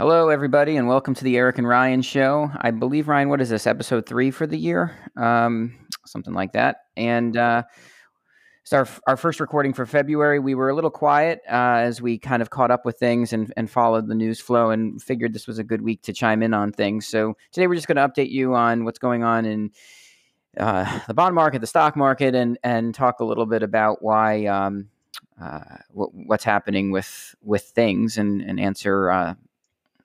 Hello, everybody, and welcome to the Eric and Ryan show. I believe, Ryan, what is this, episode three for the year? Um, something like that. And uh, it's our, our first recording for February. We were a little quiet uh, as we kind of caught up with things and, and followed the news flow and figured this was a good week to chime in on things. So today we're just going to update you on what's going on in uh, the bond market, the stock market, and, and talk a little bit about why. Um, uh, what's happening with with things and, and answer uh,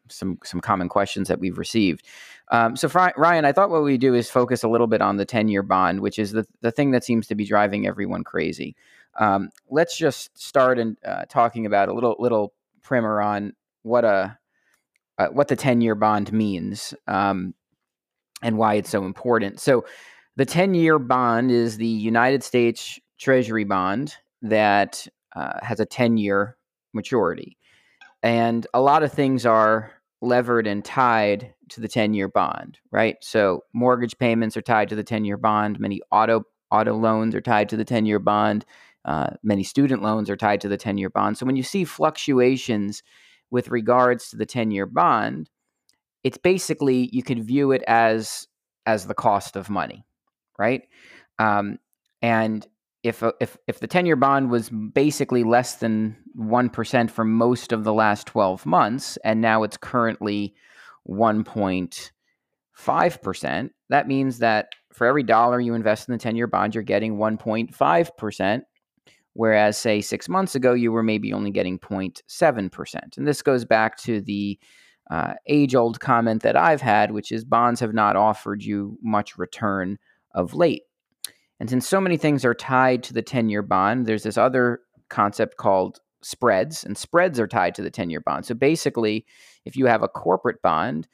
some some common questions that we've received. Um, so, Ryan, I thought what we do is focus a little bit on the ten year bond, which is the the thing that seems to be driving everyone crazy. Um, let's just start in uh, talking about a little little primer on what a uh, what the ten year bond means um, and why it's so important. So, the ten year bond is the United States Treasury bond that uh, has a ten year maturity. And a lot of things are levered and tied to the 10 year bond, right? So mortgage payments are tied to the 10 year bond. Many auto auto loans are tied to the 10 year bond. Uh, many student loans are tied to the 10 year bond. So when you see fluctuations with regards to the 10 year bond, it's basically you could view it as as the cost of money, right? Um, and if if if the 10 year bond was basically less than 1% for most of the last 12 months and now it's currently 1.5%, that means that for every dollar you invest in the 10 year bond you're getting 1.5%, whereas say 6 months ago you were maybe only getting 0.7%. And this goes back to the uh, age old comment that I've had, which is bonds have not offered you much return of late. And since so many things are tied to the 10 year bond, there's this other concept called spreads, and spreads are tied to the 10 year bond. So basically, if you have a corporate bond,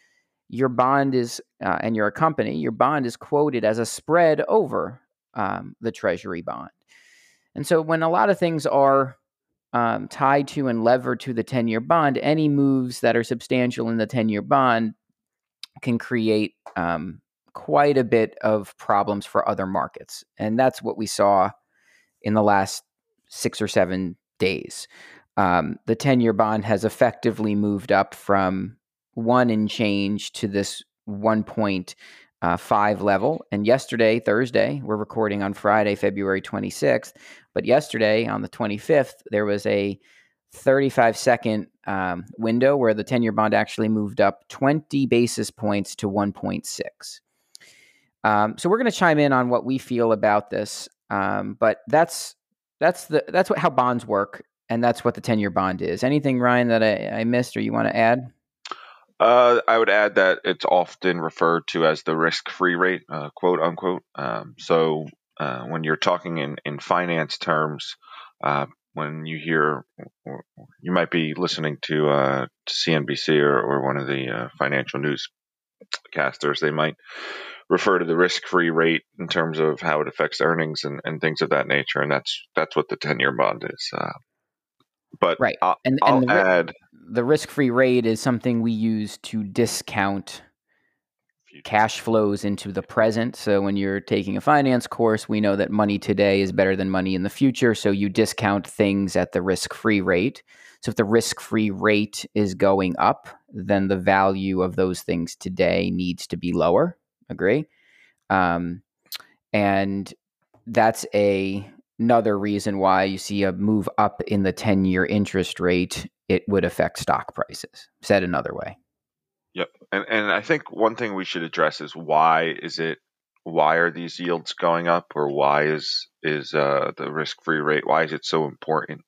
your bond is, uh, and you're a company, your bond is quoted as a spread over um, the treasury bond. And so when a lot of things are um, tied to and levered to the 10 year bond, any moves that are substantial in the 10 year bond can create um, quite a bit of problems for other markets. And that's what we saw in the last six or seven days. Um, the 10 year bond has effectively moved up from one and change to this 1.5 uh, level. And yesterday, Thursday, we're recording on Friday, February 26th. But yesterday, on the 25th, there was a 35 second um, window where the 10 year bond actually moved up 20 basis points to 1.6. Um, so we're going to chime in on what we feel about this, um, but that's that's the that's what how bonds work, and that's what the ten year bond is. Anything, Ryan, that I, I missed or you want to add? Uh, I would add that it's often referred to as the risk-free rate, uh, quote unquote. Um, so uh, when you're talking in in finance terms, uh, when you hear, you might be listening to, uh, CNBC or, or one of the uh, financial newscasters. They might refer to the risk-free rate in terms of how it affects earnings and, and things of that nature, and that's that's what the ten-year bond is. Uh, but right, I'll, and, I'll and the, add the risk-free rate is something we use to discount cash flows into the present. So when you're taking a finance course, we know that money today is better than money in the future. So you discount things at the risk-free rate. So if the risk-free rate is going up, then the value of those things today needs to be lower agree. Um, and that's a another reason why you see a move up in the 10 year interest rate, it would affect stock prices. Said another way. Yep. And and I think one thing we should address is why is it why are these yields going up or why is is uh, the risk free rate why is it so important?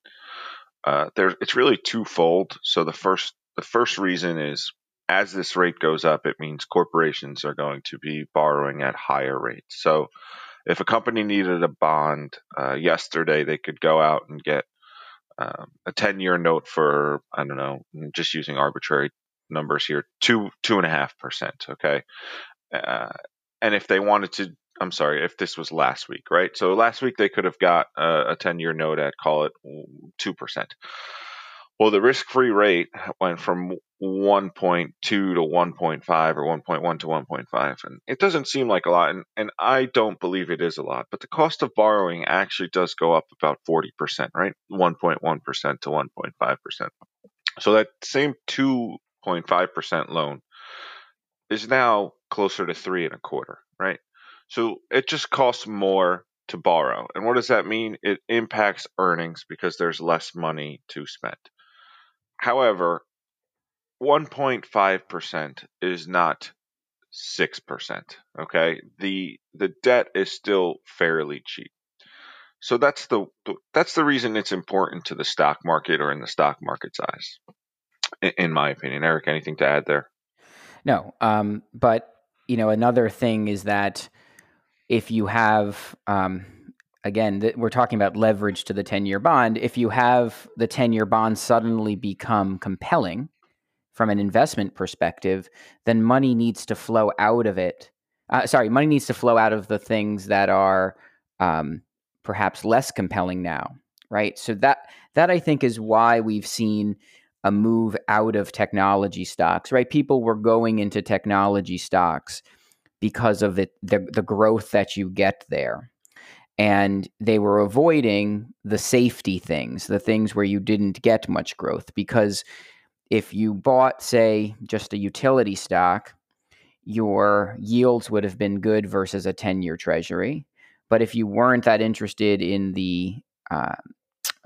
Uh, there it's really twofold. So the first the first reason is as this rate goes up, it means corporations are going to be borrowing at higher rates. So if a company needed a bond uh, yesterday, they could go out and get um, a 10 year note for, I don't know, just using arbitrary numbers here, two, two and a half percent. Okay. Uh, and if they wanted to, I'm sorry, if this was last week, right? So last week they could have got a 10 year note at, call it 2%. Well, the risk free rate went from 1.2 to 1.5 or 1.1 to 1.5. And it doesn't seem like a lot. And, and I don't believe it is a lot. But the cost of borrowing actually does go up about 40%, right? 1.1% to 1.5%. So that same 2.5% loan is now closer to three and a quarter, right? So it just costs more to borrow. And what does that mean? It impacts earnings because there's less money to spend. However, 1.5% is not 6%, okay? The the debt is still fairly cheap. So that's the that's the reason it's important to the stock market or in the stock market size in my opinion. Eric, anything to add there? No, um, but you know another thing is that if you have um, again th- we're talking about leverage to the 10-year bond if you have the 10-year bond suddenly become compelling from an investment perspective then money needs to flow out of it uh, sorry money needs to flow out of the things that are um, perhaps less compelling now right so that that i think is why we've seen a move out of technology stocks, right? People were going into technology stocks because of the, the growth that you get there. And they were avoiding the safety things, the things where you didn't get much growth. Because if you bought, say, just a utility stock, your yields would have been good versus a 10 year treasury. But if you weren't that interested in the uh,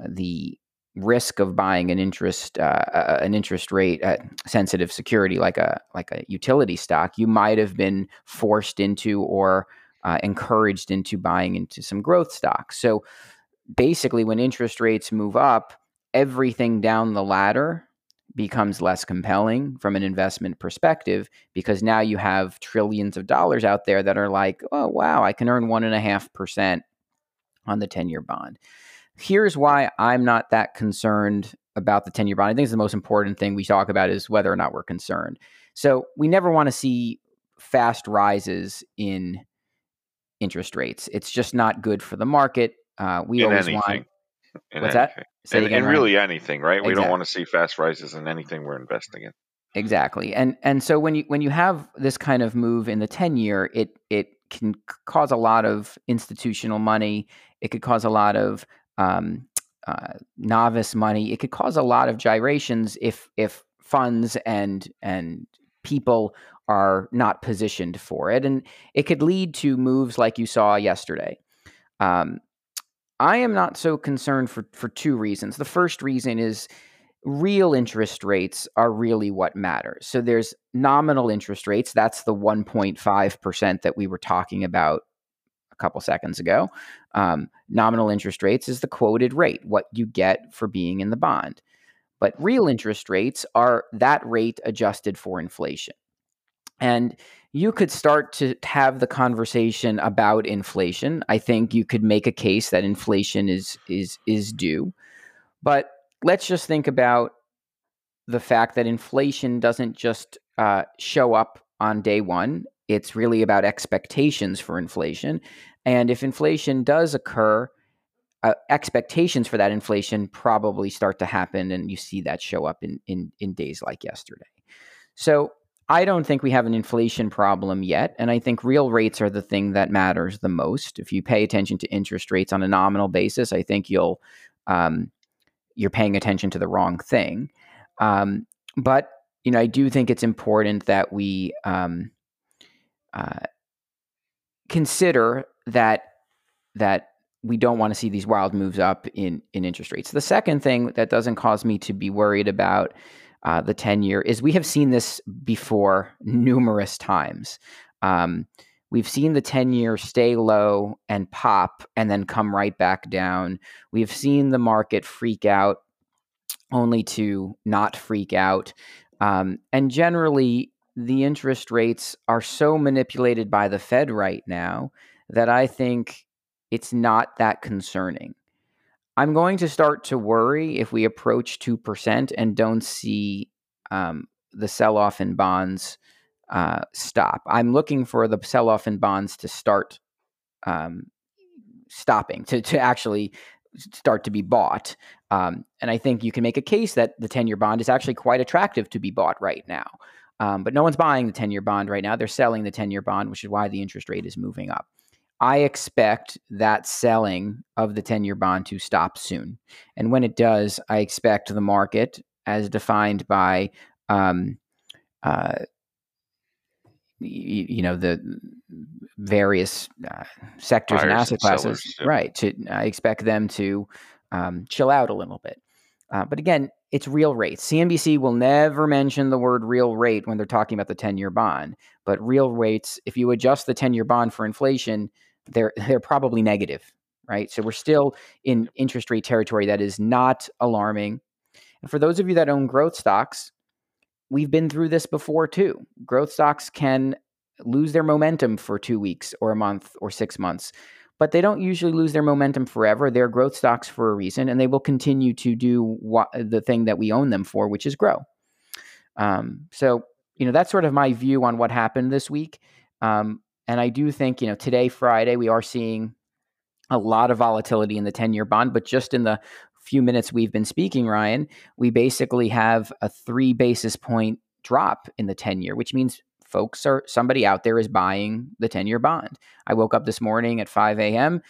the risk of buying an interest uh, an interest rate uh, sensitive security like a like a utility stock, you might have been forced into or uh, encouraged into buying into some growth stocks. So basically, when interest rates move up, everything down the ladder becomes less compelling from an investment perspective because now you have trillions of dollars out there that are like, oh wow, I can earn one and a half percent on the ten year bond here's why I'm not that concerned about the 10 year bond. I think the most important thing we talk about is whether or not we're concerned. So we never want to see fast rises in interest rates. It's just not good for the market. Uh, we in always anything. want. In What's anything. that? Say and, again, and really anything, right? We don't want to see fast rises in anything we're investing in. Exactly. And and so when you when you have this kind of move in the 10 year, it it can cause a lot of institutional money. It could cause a lot of um, uh, novice money. It could cause a lot of gyrations if if funds and and people are not positioned for it, and it could lead to moves like you saw yesterday. Um, I am not so concerned for for two reasons. The first reason is real interest rates are really what matters. So there's nominal interest rates. That's the 1.5% that we were talking about a couple seconds ago. Um, nominal interest rates is the quoted rate, what you get for being in the bond. But real interest rates are that rate adjusted for inflation. And you could start to have the conversation about inflation. I think you could make a case that inflation is is is due. But let's just think about the fact that inflation doesn't just uh, show up on day one. It's really about expectations for inflation. And if inflation does occur, uh, expectations for that inflation probably start to happen, and you see that show up in, in, in days like yesterday. So I don't think we have an inflation problem yet. And I think real rates are the thing that matters the most. If you pay attention to interest rates on a nominal basis, I think you'll. Um, you're paying attention to the wrong thing. Um, but you know, I do think it's important that we um, uh, consider that that we don't want to see these wild moves up in in interest rates. The second thing that doesn't cause me to be worried about uh, the ten year is we have seen this before numerous times. Um, we've seen the 10 year stay low and pop and then come right back down. We've seen the market freak out only to not freak out. Um, and generally, the interest rates are so manipulated by the Fed right now that I think it's not that concerning. I'm going to start to worry if we approach 2% and don't see um, the sell off in bonds uh, stop. I'm looking for the sell off in bonds to start um, stopping, to, to actually start to be bought. Um, and I think you can make a case that the 10 year bond is actually quite attractive to be bought right now. Um, but no one's buying the 10 year bond right now. They're selling the 10 year bond, which is why the interest rate is moving up. I expect that selling of the 10 year bond to stop soon. And when it does, I expect the market, as defined by um, uh, you, you, know the various uh, sectors Buyers and asset and classes, sellers, right? To I expect them to um, chill out a little bit. Uh, but again, it's real rates. CNBC will never mention the word real rate when they're talking about the 10 year bond. But real rates, if you adjust the 10 year bond for inflation, they're, they're probably negative, right? So we're still in interest rate territory that is not alarming. And for those of you that own growth stocks, we've been through this before too. Growth stocks can lose their momentum for two weeks or a month or six months but they don't usually lose their momentum forever. They're growth stocks for a reason, and they will continue to do what, the thing that we own them for, which is grow. Um, so, you know, that's sort of my view on what happened this week. Um, and I do think, you know, today, Friday, we are seeing a lot of volatility in the 10 year bond, but just in the few minutes we've been speaking, Ryan, we basically have a three basis point drop in the 10 year, which means folks are somebody out there is buying the 10 year bond. I woke up this morning at 5 a.m.,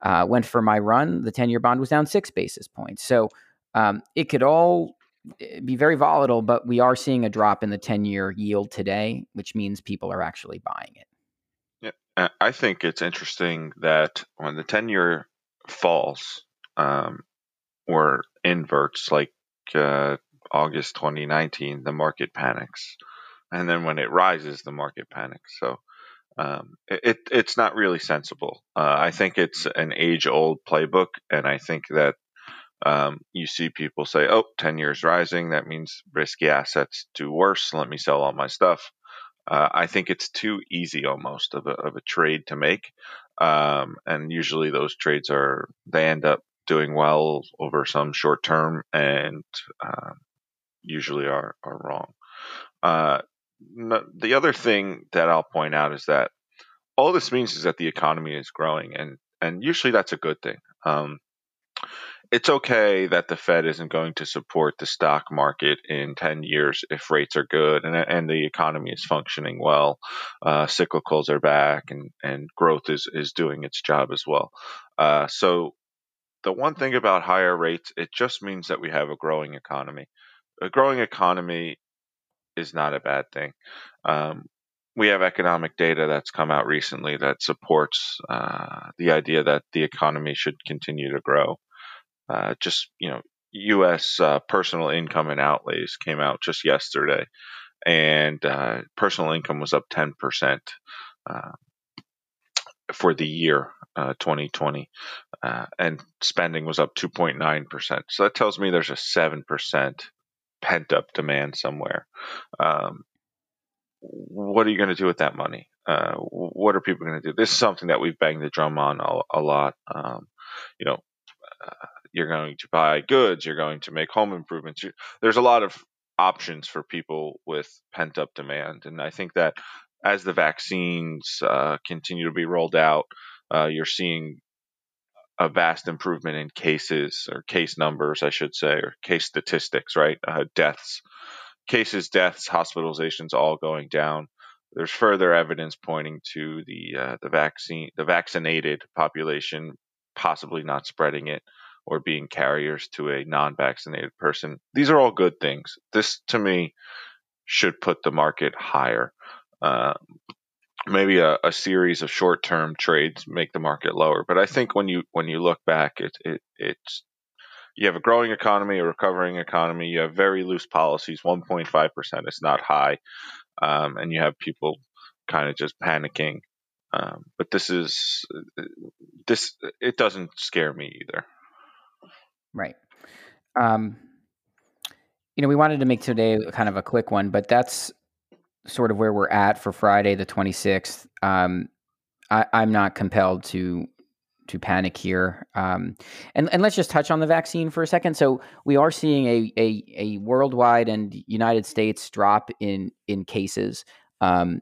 uh, went for my run. The 10 year bond was down six basis points. So um, it could all eh, be very volatile, but we are seeing a drop in the 10 year yield today, which means people are actually buying it. I think it's interesting that when the 10 year falls um, or inverts like uh, August 2019, the market panics and then when it rises, the market panics. So um, it, it's not really sensible. Uh, I think it's an age old playbook, and I think that um, you see people say, "Oh, 10 years rising, that means risky assets do worse. Let me sell all my stuff." Uh, I think it's too easy almost of a, of a trade to make, um, and usually those trades are they end up doing well over some short term, and uh, usually are are wrong. Uh, the other thing that I'll point out is that all this means is that the economy is growing, and and usually that's a good thing. Um, it's okay that the Fed isn't going to support the stock market in 10 years if rates are good and, and the economy is functioning well. Uh, cyclicals are back and, and growth is, is doing its job as well. Uh, so, the one thing about higher rates, it just means that we have a growing economy. A growing economy is not a bad thing. Um, we have economic data that's come out recently that supports uh, the idea that the economy should continue to grow. Uh, just you know, U.S. Uh, personal income and outlays came out just yesterday, and uh, personal income was up 10 percent uh, for the year 2020, uh, and spending was up 2.9 percent. So that tells me there's a seven percent pent up demand somewhere. Um, what are you going to do with that money? Uh, what are people going to do? This is something that we've banged the drum on a, a lot. Um, you know, you're going to buy goods, you're going to make home improvements. You, there's a lot of options for people with pent up demand, and I think that as the vaccines uh, continue to be rolled out, uh, you're seeing a vast improvement in cases or case numbers, I should say, or case statistics, right? Uh, deaths, cases, deaths, hospitalizations, all going down. There's further evidence pointing to the uh, the vaccine, the vaccinated population, possibly not spreading it or being carriers to a non-vaccinated person. These are all good things. This, to me, should put the market higher. Uh, maybe a, a series of short term trades make the market lower. But I think when you when you look back, it, it it's you have a growing economy, a recovering economy. You have very loose policies. 1.5 percent is not high, um, and you have people kind of just panicking. Um, but this is this it doesn't scare me either. Right. Um, you know, we wanted to make today kind of a quick one, but that's sort of where we're at for Friday the 26th. Um, I, am not compelled to to panic here. Um, and and let's just touch on the vaccine for a second. So we are seeing a a, a worldwide and United States drop in in cases. Um,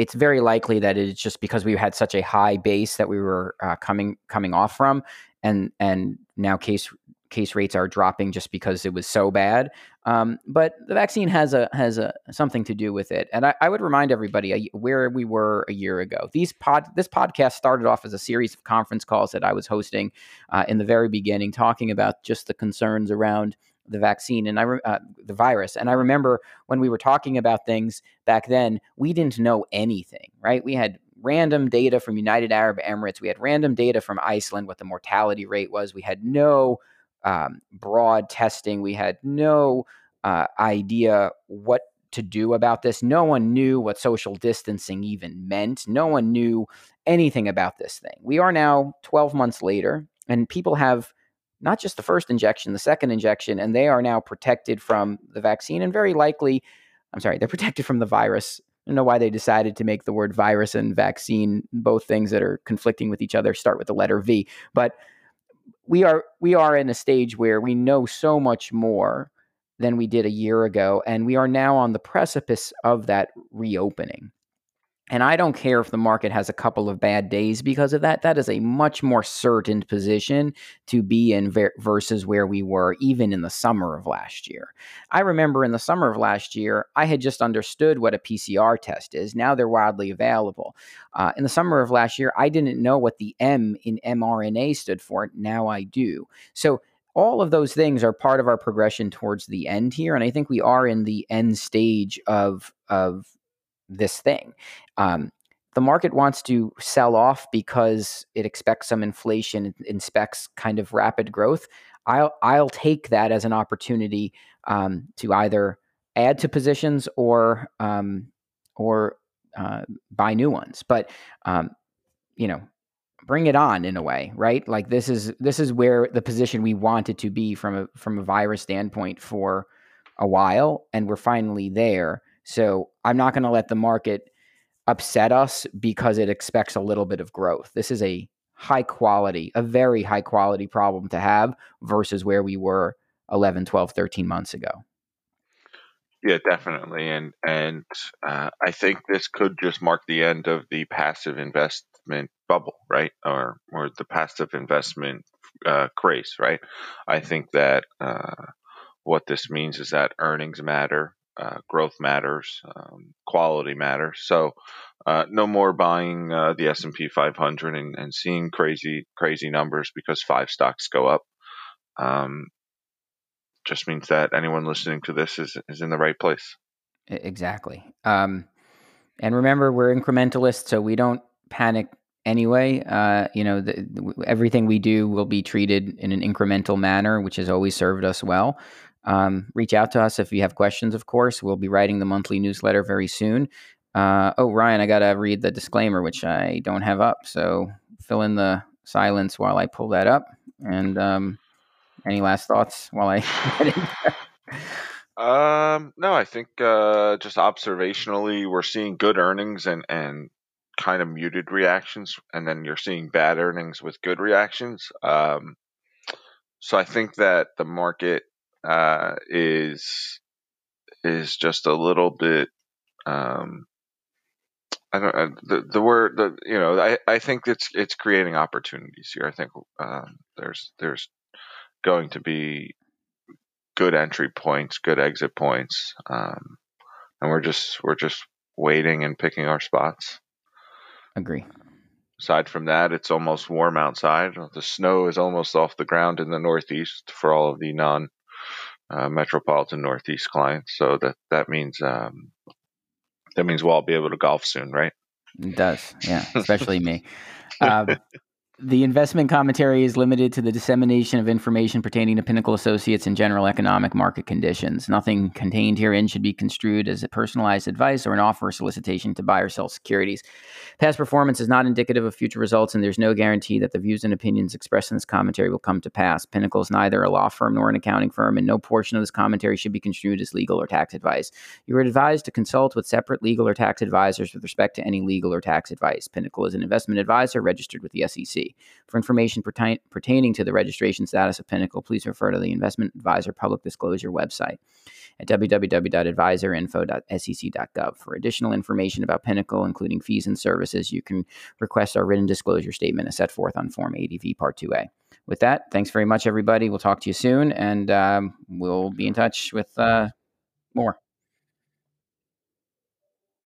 it's very likely that it's just because we had such a high base that we were uh, coming coming off from, and and now case case rates are dropping just because it was so bad. Um, but the vaccine has a has a something to do with it. And I, I would remind everybody where we were a year ago. These pod this podcast started off as a series of conference calls that I was hosting uh, in the very beginning, talking about just the concerns around the vaccine and I re- uh, the virus. And I remember when we were talking about things back then, we didn't know anything, right? We had random data from United Arab Emirates. We had random data from Iceland, what the mortality rate was. We had no um, broad testing. We had no uh, idea what to do about this. No one knew what social distancing even meant. No one knew anything about this thing. We are now 12 months later, and people have not just the first injection, the second injection, and they are now protected from the vaccine and very likely, I'm sorry, they're protected from the virus. I don't know why they decided to make the word virus and vaccine both things that are conflicting with each other start with the letter V. But we are we are in a stage where we know so much more than we did a year ago. And we are now on the precipice of that reopening. And I don't care if the market has a couple of bad days because of that. That is a much more certain position to be in ver- versus where we were even in the summer of last year. I remember in the summer of last year, I had just understood what a PCR test is. Now they're widely available. Uh, in the summer of last year, I didn't know what the M in mRNA stood for. Now I do. So all of those things are part of our progression towards the end here and i think we are in the end stage of of this thing um, the market wants to sell off because it expects some inflation inspects kind of rapid growth i'll i'll take that as an opportunity um, to either add to positions or um, or uh, buy new ones but um, you know bring it on in a way, right? Like this is this is where the position we wanted to be from a from a virus standpoint for a while, and we're finally there. So I'm not going to let the market upset us because it expects a little bit of growth. This is a high quality, a very high quality problem to have versus where we were 11, 12, 13 months ago. Yeah, definitely, and and uh, I think this could just mark the end of the passive investment bubble, right, or or the passive investment uh, craze, right. I think that uh, what this means is that earnings matter, uh, growth matters, um, quality matters. So, uh, no more buying uh, the S and P 500 and, and seeing crazy crazy numbers because five stocks go up. Um, just means that anyone listening to this is is in the right place. Exactly. Um, and remember, we're incrementalists, so we don't panic anyway. Uh, you know, the, everything we do will be treated in an incremental manner, which has always served us well. Um, reach out to us if you have questions. Of course, we'll be writing the monthly newsletter very soon. Uh, oh, Ryan, I gotta read the disclaimer, which I don't have up. So fill in the silence while I pull that up and. Um, any last thoughts while I Um, no, I think uh, just observationally, we're seeing good earnings and and kind of muted reactions, and then you're seeing bad earnings with good reactions. Um, so I think that the market uh, is is just a little bit. Um, I don't uh, the the word the you know I, I think it's it's creating opportunities here. I think um, there's there's going to be good entry points, good exit points, um, and we're just we're just waiting and picking our spots. Agree. Aside from that, it's almost warm outside. The snow is almost off the ground in the Northeast for all of the non uh, metropolitan Northeast clients. So that that means um, that means we'll all be able to golf soon, right? It does, yeah, especially me. Um, the investment commentary is limited to the dissemination of information pertaining to Pinnacle Associates and general economic market conditions. Nothing contained herein should be construed as a personalized advice or an offer or solicitation to buy or sell securities. Past performance is not indicative of future results, and there's no guarantee that the views and opinions expressed in this commentary will come to pass. Pinnacle is neither a law firm nor an accounting firm, and no portion of this commentary should be construed as legal or tax advice. You are advised to consult with separate legal or tax advisors with respect to any legal or tax advice. Pinnacle is an investment advisor registered with the SEC. For information pertain- pertaining to the registration status of Pinnacle, please refer to the Investment Advisor Public Disclosure website at www.advisorinfo.sec.gov. For additional information about Pinnacle, including fees and services, you can request our written disclosure statement as set forth on Form ADV Part 2A. With that, thanks very much, everybody. We'll talk to you soon, and um, we'll be in touch with uh, more.